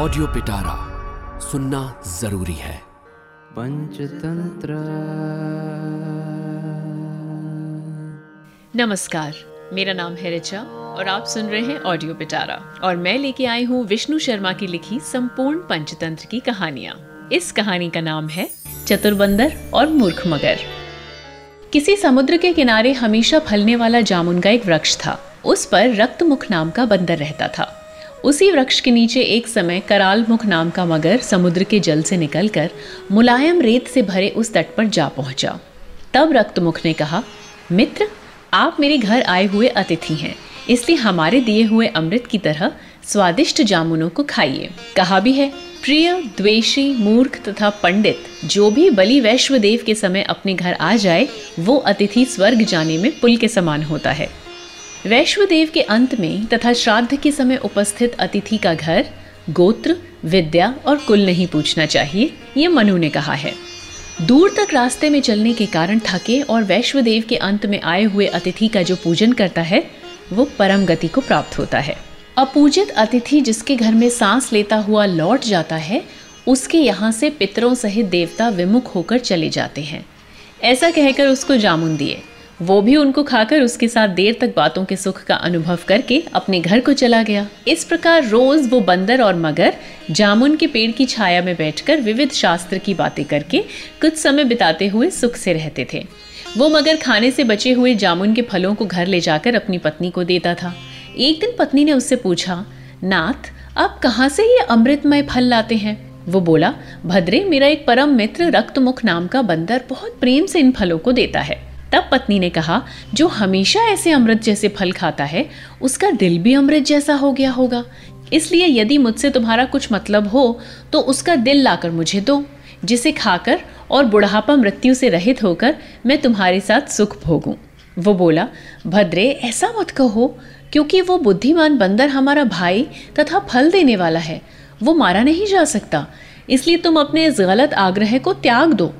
Audio पिटारा सुनना ज़रूरी है। पंचतंत्र। नमस्कार मेरा नाम है रिचा और आप सुन रहे हैं ऑडियो पिटारा और मैं लेके आई हूँ विष्णु शर्मा की लिखी संपूर्ण पंचतंत्र की कहानियाँ। इस कहानी का नाम है चतुर्बंदर और मूर्ख मगर। किसी समुद्र के किनारे हमेशा फलने वाला जामुन का एक वृक्ष था। उस पर रक्तमुख नाम का बंदर रहता था। उसी वृक्ष के नीचे एक समय कराल मुख नाम का मगर समुद्र के जल से निकलकर मुलायम रेत से भरे उस तट पर जा पहुँचा। तब रक्तमुख ने कहा, मित्र, आप मेरे घर आए हुए अतिथि हैं, इसलिए हमारे दिए हुए अमृत की तरह स्वादिष्ट जामुनों को खाइए। कहा भी है, प्रिय, द्वेषी, मूर्ख तथा पंडित, जो भी बलि वैश्व देव के समय अपने घर आ जाए, वो अतिथि स्वर्ग जाने में पुल के समान होता है। वैश्वदेव के अंत में तथा श्राद्ध के समय उपस्थित अतिथि का घर, गोत्र, विद्या और कुल नहीं पूछना चाहिए, ये मनु ने कहा है। दूर तक रास्ते में चलने के कारण थके और वैश्वदेव के अंत में आए हुए अतिथि का जो पूजन करता है, वो परम गति को प्राप्त होता है। अपूजित अतिथि जिसके घर में सांस लेता हुआ लौट जाता है, उसके यहाँ से पितरों सहित देवता विमुख होकर चले जाते हैं। ऐसा कहकर उसको जामुन दिए। वो भी उनको खाकर उसके साथ देर तक बातों के सुख का अनुभव करके अपने घर को चला गया। इस प्रकार रोज वो बंदर और मगर जामुन के पेड़ की छाया में बैठकर विविध शास्त्र की बातें करके कुछ समय बिताते हुए सुख से रहते थे। वो मगर खाने से बचे हुए जामुन के फलों को घर ले जाकर अपनी पत्नी को देता था। एक दिन पत्नी ने उससे पूछा, नाथ, आप कहाँ से ये अमृतमय फल लाते हैं? वो बोला, भद्रे, मेरा एक परम मित्र रक्तमुख नाम का बंदर बहुत प्रेम से इन फलों को देता है। तब पत्नी ने कहा, जो हमेशा ऐसे अमृत जैसे फल खाता है, उसका दिल भी अमृत जैसा हो गया होगा। इसलिए यदि मुझसे तुम्हारा कुछ मतलब हो तो उसका दिल लाकर मुझे दो, जिसे खाकर और बुढ़ापा मृत्यु से रहित होकर मैं तुम्हारे साथ सुख भोगूं। वो बोला, भद्रे, ऐसा मत कहो, क्योंकि वो बुद्धिमान बंदर हमारा भाई तथा फल देने वाला है। वो मारा नहीं जा सकता, इसलिए तुम अपने इस गलत आग्रह को त्याग दो।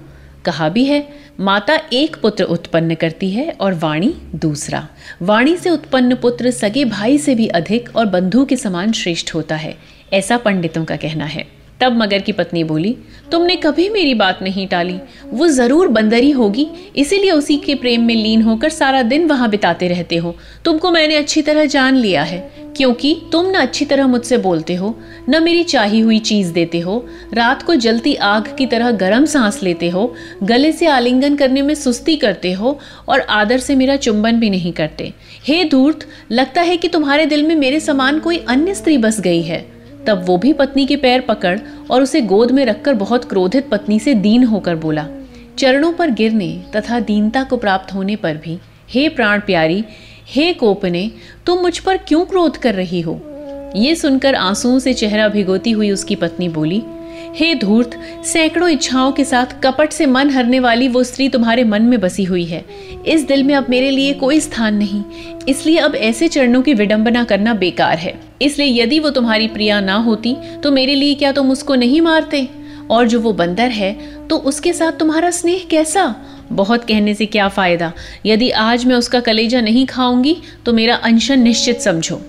कहा भी है माता एक पुत्र उत्पन्न करती है और वाणी दूसरा। वाणी से उत्पन्न पुत्र सगे भाई से भी अधिक और बंधु के समान श्रेष्ठ होता है, ऐसा पंडितों का कहना है। तब मगर की पत्नी बोली, तुमने कभी मेरी बात नहीं टाली। वो ज़रूर बंदरी होगी, इसीलिए उसी के प्रेम में लीन होकर सारा दिन वहाँ बिताते रहते हो। तुमको मैंने अच्छी तरह जान लिया है, क्योंकि तुम न अच्छी तरह मुझसे बोलते हो, न मेरी चाही हुई चीज़ देते हो। रात को जलती आग की तरह गर्म सांस लेते हो, गले से आलिंगन करने में सुस्ती करते हो और आदर से मेरा चुंबन भी नहीं करते। हे धूर्त, लगता है कि तुम्हारे दिल में मेरे समान कोई अन्य स्त्री बस गई है। तब वो भी पत्नी के पैर पकड़ और उसे गोद में रखकर बहुत क्रोधित पत्नी से दीन होकर बोला, चरणों पर गिरने तथा दीनता को प्राप्त होने पर भी, हे प्राण प्यारी, हे कोपने, तुम मुझ पर क्यों क्रोध कर रही हो? ये सुनकर आंसुओं से चेहरा भिगोती हुई उसकी पत्नी बोली, हे धूर्त, सैकड़ों इच्छाओं के साथ कपट से मन हरने वाली वो स्त्री तुम्हारे मन में बसी हुई है। इस दिल में अब मेरे लिए कोई स्थान नहीं, इसलिए अब ऐसे चरणों की विडंबना करना बेकार है। इसलिए यदि वो तुम्हारी प्रिया ना होती तो मेरे लिए क्या तुम उसको नहीं मारते? और जो वो बंदर है तो उसके साथ तुम्हारा स्नेह कैसा? बहुत कहने से क्या फ़ायदा? यदि आज मैं उसका कलेजा नहीं खाऊँगी तो मेरा अनशन निश्चित समझो।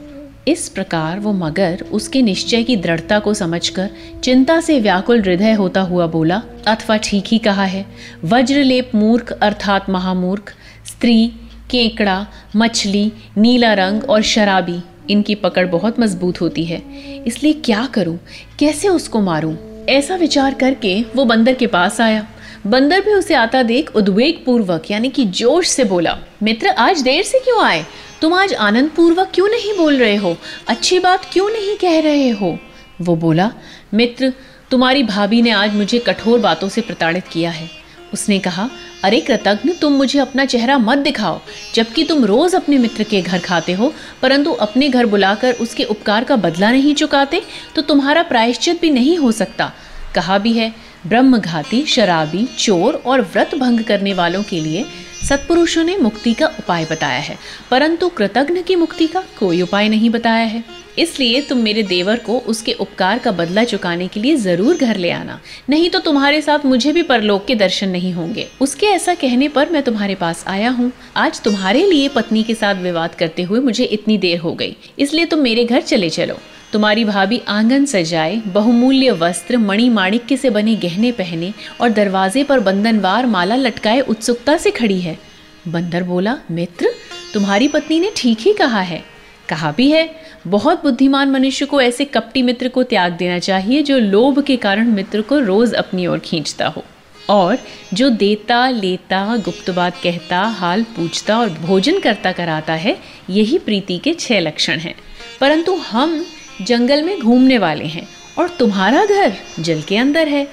इस प्रकार वो मगर उसके निश्चय की दृढ़ता को समझकर चिंता से व्याकुल हृदय होता हुआ बोला, अथवा ठीक ही कहा है, वज्रलेप मूर्ख अर्थात महामूर्ख, स्त्री, केकड़ा, मछली, नीला रंग और शराबी। इनकी पकड़ बहुत मज़बूत होती है। इसलिए क्या करूँ? कैसे उसको मारूं? ऐसा विचार करके वो बंदर के पास आया। बंदर भी उसे आता देख उद्वेग पूर्वक यानी कि जोश से बोला, मित्र, आज देर से क्यों आए? तुम आज आनंद पूर्वक क्यों नहीं बोल रहे हो? अच्छी बात क्यों नहीं कह रहे हो? वो बोला, मित्र, तुम्हारी भाभी ने आज मुझे कठोर बातों से प्रताड़ित किया है। उसने कहा, अरे कृतज्ञ, तुम मुझे अपना चेहरा मत दिखाओ, जबकि तुम रोज अपने मित्र के घर खाते हो, परंतु अपने घर बुलाकर उसके उपकार का बदला नहीं चुकाते तो तुम्हारा प्रायश्चित भी नहीं हो सकता। कहा भी है। ब्रह्मघाती, शराबी, चोर और व्रत भंग करने वालों के लिए सत्पुरुषों ने मुक्ति का उपाय बताया है, परंतु कृतज्ञ की मुक्ति का कोई उपाय नहीं बताया है। इसलिए तुम मेरे देवर को उसके उपकार का बदला चुकाने के लिए ज़रूर घर ले आना, नहीं तो तुम्हारे साथ मुझे भी परलोक के दर्शन नहीं होंगे। उसके ऐसा कहने पर मैं तुम्हारे पास आया हूँ। आज तुम्हारे लिए पत्नी के साथ विवाद करते हुए मुझे इतनी देर हो गई, इसलिए तुम मेरे घर चले चलो। तुम्हारी भाभी आँगन सजाए बहुमूल्य वस्त्र, मणि माणिक्य से बने गहने पहने और दरवाजे पर बंधनवार माला लटकाए उत्सुकता से खड़ी है। बंदर बोला, मित्र, तुम्हारी पत्नी ने ठीक ही कहा है। कहा भी है, बहुत बुद्धिमान मनुष्य को ऐसे कपटी मित्र को त्याग देना चाहिए जो लोभ के कारण मित्र को रोज अपनी ओर खींचता हो। और जो देता, लेता, गुप्त बात कहता, हाल पूछता और भोजन करता कराता है, यही प्रीति के छह लक्षण हैं। परंतु हम जंगल में घूमने वाले हैं और तुम्हारा घर जल के अंदर है,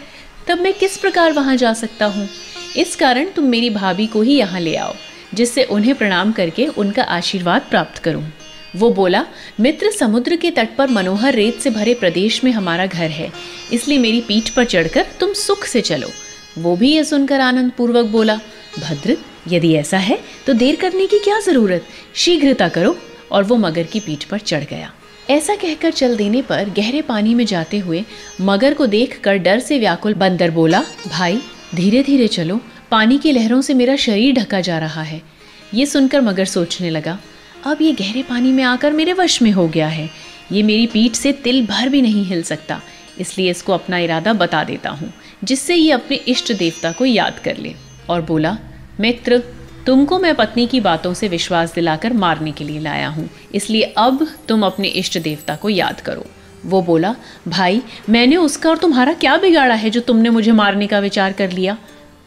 तब मैं किस प्रकार वहाँ जा सकता हूँ? इस कारण तुम मेरी भाभी को ही यहाँ ले आओ, जिससे उन्हें प्रणाम करके उनका आशीर्वाद प्राप्त करूँ। वो बोला, मित्र समुद्र के तट पर मनोहर रेत से भरे प्रदेश में हमारा घर है, इसलिए मेरी पीठ पर चढ़कर तुम सुख से चलो। वो भी ये सुनकर आनंद पूर्वक बोला, भद्र, यदि ऐसा है तो देर करने की क्या ज़रूरत? शीघ्रता करो, और वो मगर की पीठ पर चढ़ गया। ऐसा कहकर चल देने पर गहरे पानी में जाते हुए मगर को देखकर डर से व्याकुल बंदर बोला, भाई धीरे धीरे चलो। पानी की लहरों से मेरा शरीर ढका जा रहा है। ये सुनकर मगर सोचने लगा, अब ये गहरे पानी में आकर मेरे वश में हो गया है। ये मेरी पीठ से तिल भर भी नहीं हिल सकता। इसलिए इसको अपना इरादा बता देता हूँ, जिससे ये अपने इष्ट देवता को याद कर ले। और बोला, मित्र तुमको मैं पत्नी की बातों से विश्वास दिलाकर मारने के लिए लाया हूँ। इसलिए अब तुम अपने इष्ट देवता को याद करो। वो बोला, भाई, मैंने उसका और तुम्हारा क्या बिगाड़ा है जो तुमने मुझे मारने का विचार कर लिया?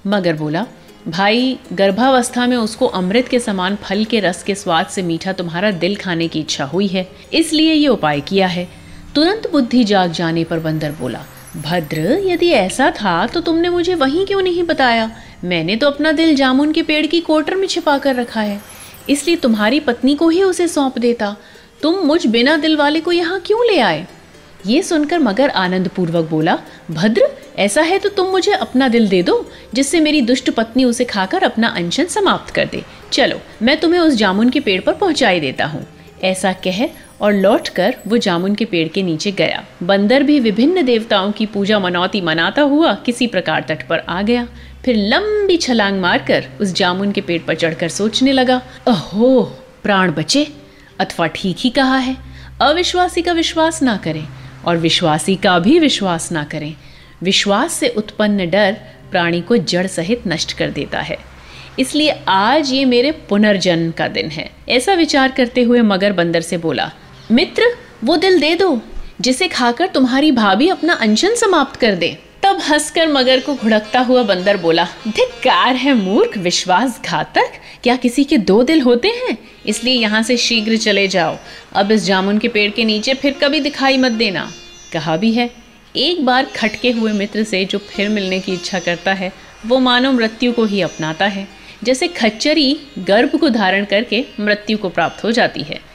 मगर बोला, भाई, गर्भावस्था में उसको अमृत के समान फल के रस के स्वाद से मीठा तुम्हारा दिल खाने की इच्छा हुई है। इसलिए ये उपाय किया है। तुरंत बुद्धि जाग जाने पर बंदर बोला भद्र, यदि ऐसा था तो तुमने मुझे वहीं क्यों नहीं बताया? मैंने तो अपना दिल जामुन के पेड़ की कोटर में छिपा कर रखा है। इसलिए तुम्हारी पत्नी को ही उसे सौंप देता। तुम मुझ बिना दिल वाले को यहाँ क्यों ले आए? ये सुनकर मगर आनंद पूर्वक बोला, भद्र, ऐसा है तो तुम मुझे अपना दिल दे दो, जिससे मेरी दुष्ट पत्नी उसे खाकर अपना अनशन समाप्त कर दे। चलो, मैं तुम्हें उस जामुन के पेड़ पर पहुंचाई देता हूँ। ऐसा कह और लौटकर वो जामुन के पेड़ के नीचे गया। बंदर भी विभिन्न देवताओं की पूजा मनौती मनाता हुआ किसी प्रकार तट पर आ गया। फिर लंबी छलांग मारकर उस जामुन के पेड़ पर चढ़कर सोचने लगा, अहो, प्राण बचे, अथवा ठीक ही कहा है। अविश्वासी का विश्वास ना करें और विश्वासी का भी विश्वास ना करें। विश्वास से उत्पन्न डर प्राणी को जड़ सहित नष्ट कर देता है। इसलिए आज ये मेरे पुनर्जन्म का दिन है। ऐसा विचार करते हुए मगर बंदर से बोला मित्र, वो दिल दे दो, जिसे खाकर तुम्हारी भाभी अपना अनशन समाप्त कर दे। तब हंसकर मगर को घुड़कता हुआ बंदर बोला, धिक्कार है मूर्ख, विश्वासघातक। क्या किसी के दो दिल होते हैं? इसलिए यहाँ से शीघ्र चले जाओ। अब इस जामुन के पेड़ के नीचे फिर कभी दिखाई मत देना। कहा भी है। एक बार खटके हुए मित्र से जो फिर मिलने की इच्छा करता है, वो मानव मृत्यु को ही अपनाता है। जैसे खच्चरी गर्भ को धारण करके मृत्यु को प्राप्त हो जाती है।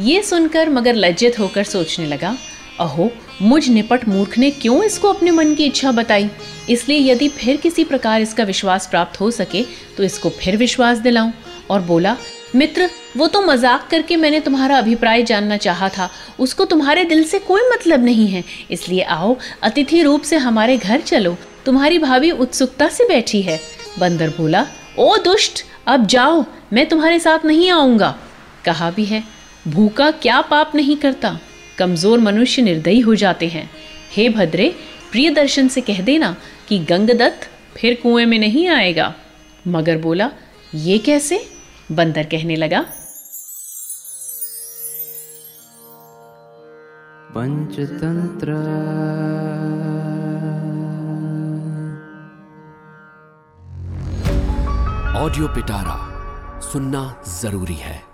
ये सुनकर मगर लज्जित होकर सोचने लगा, अहो, मुझ निपट मूर्ख ने क्यों इसको अपने मन की इच्छा बताई? इसलिए यदि फिर किसी प्रकार इसका विश्वास प्राप्त हो सके तो इसको फिर विश्वास दिलाऊं। और बोला, मित्र, वो तो मज़ाक करके मैंने तुम्हारा अभिप्राय जानना चाहा था। उसको तुम्हारे दिल से कोई मतलब नहीं है। इसलिए आओ, अतिथि रूप से हमारे घर चलो। तुम्हारी भाभी उत्सुकता से बैठी है। बंदर बोला, ओ दुष्ट, अब जाओ, मैं तुम्हारे साथ नहीं आऊँगा। कहा भी है। भूखा क्या पाप नहीं करता? कमज़ोर मनुष्य निर्दयी हो जाते हैं। हे भद्रे प्रिय दर्शन से कह देना कि गंगदत्त फिर कुएँ में नहीं आएगा। मगर बोला ये कैसे? बंदर कहने लगा पंचतंत्र। ऑडियो पिटारा सुनना ज़रूरी है।